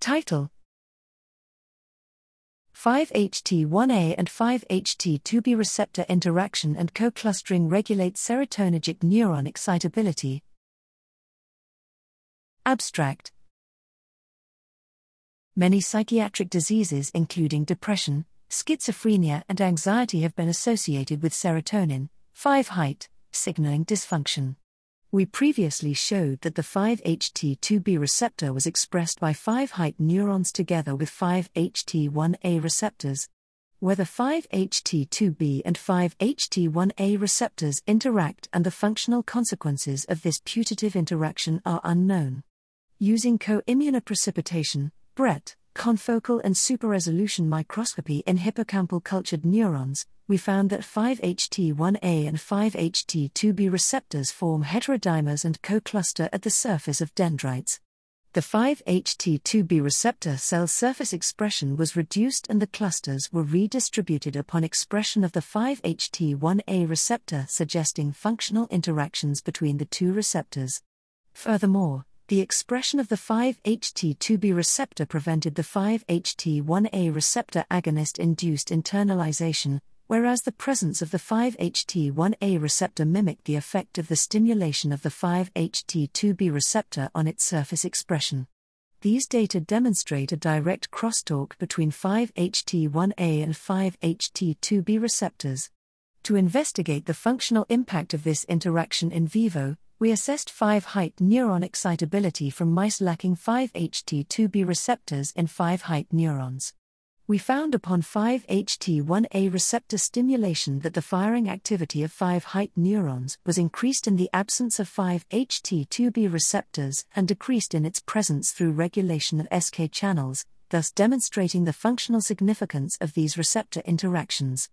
Title 5-HT1A and 5-HT2B receptor interaction and co-clustering regulate serotonergic neuron excitability. Abstract Many psychiatric diseases including depression, schizophrenia and anxiety have been associated with serotonin, 5-HT, signaling dysfunction. We previously showed that the 5-HT2B receptor was expressed by 5-HT neurons together with 5-HT1A receptors. Whether 5-HT2B and 5-HT1A receptors interact and the functional consequences of this putative interaction are unknown. Using co-immunoprecipitation, BRET, confocal and super-resolution microscopy in hippocampal cultured neurons, we found that 5-HT1A and 5-HT2B receptors form heterodimers and co-cluster at the surface of dendrites. The 5-HT2B receptor cell surface expression was reduced and the clusters were redistributed upon expression of the 5-HT1A receptor, suggesting functional interactions between the two receptors. Furthermore, the expression of the 5-HT2B receptor prevented the 5-HT1A receptor agonist induced internalization, whereas the presence of the 5-HT1A receptor mimicked the effect of the stimulation of the 5-HT2B receptor on its surface expression. These data demonstrate a direct crosstalk between 5-HT1A and 5-HT2B receptors. To investigate the functional impact of this interaction in vivo, we assessed 5-HT neuron excitability from mice lacking 5-HT2B receptors in 5-HT neurons. We found upon 5-HT1A receptor stimulation that the firing activity of 5-HT neurons was increased in the absence of 5-HT2B receptors and decreased in its presence through regulation of SK channels, thus demonstrating the functional significance of these receptor interactions.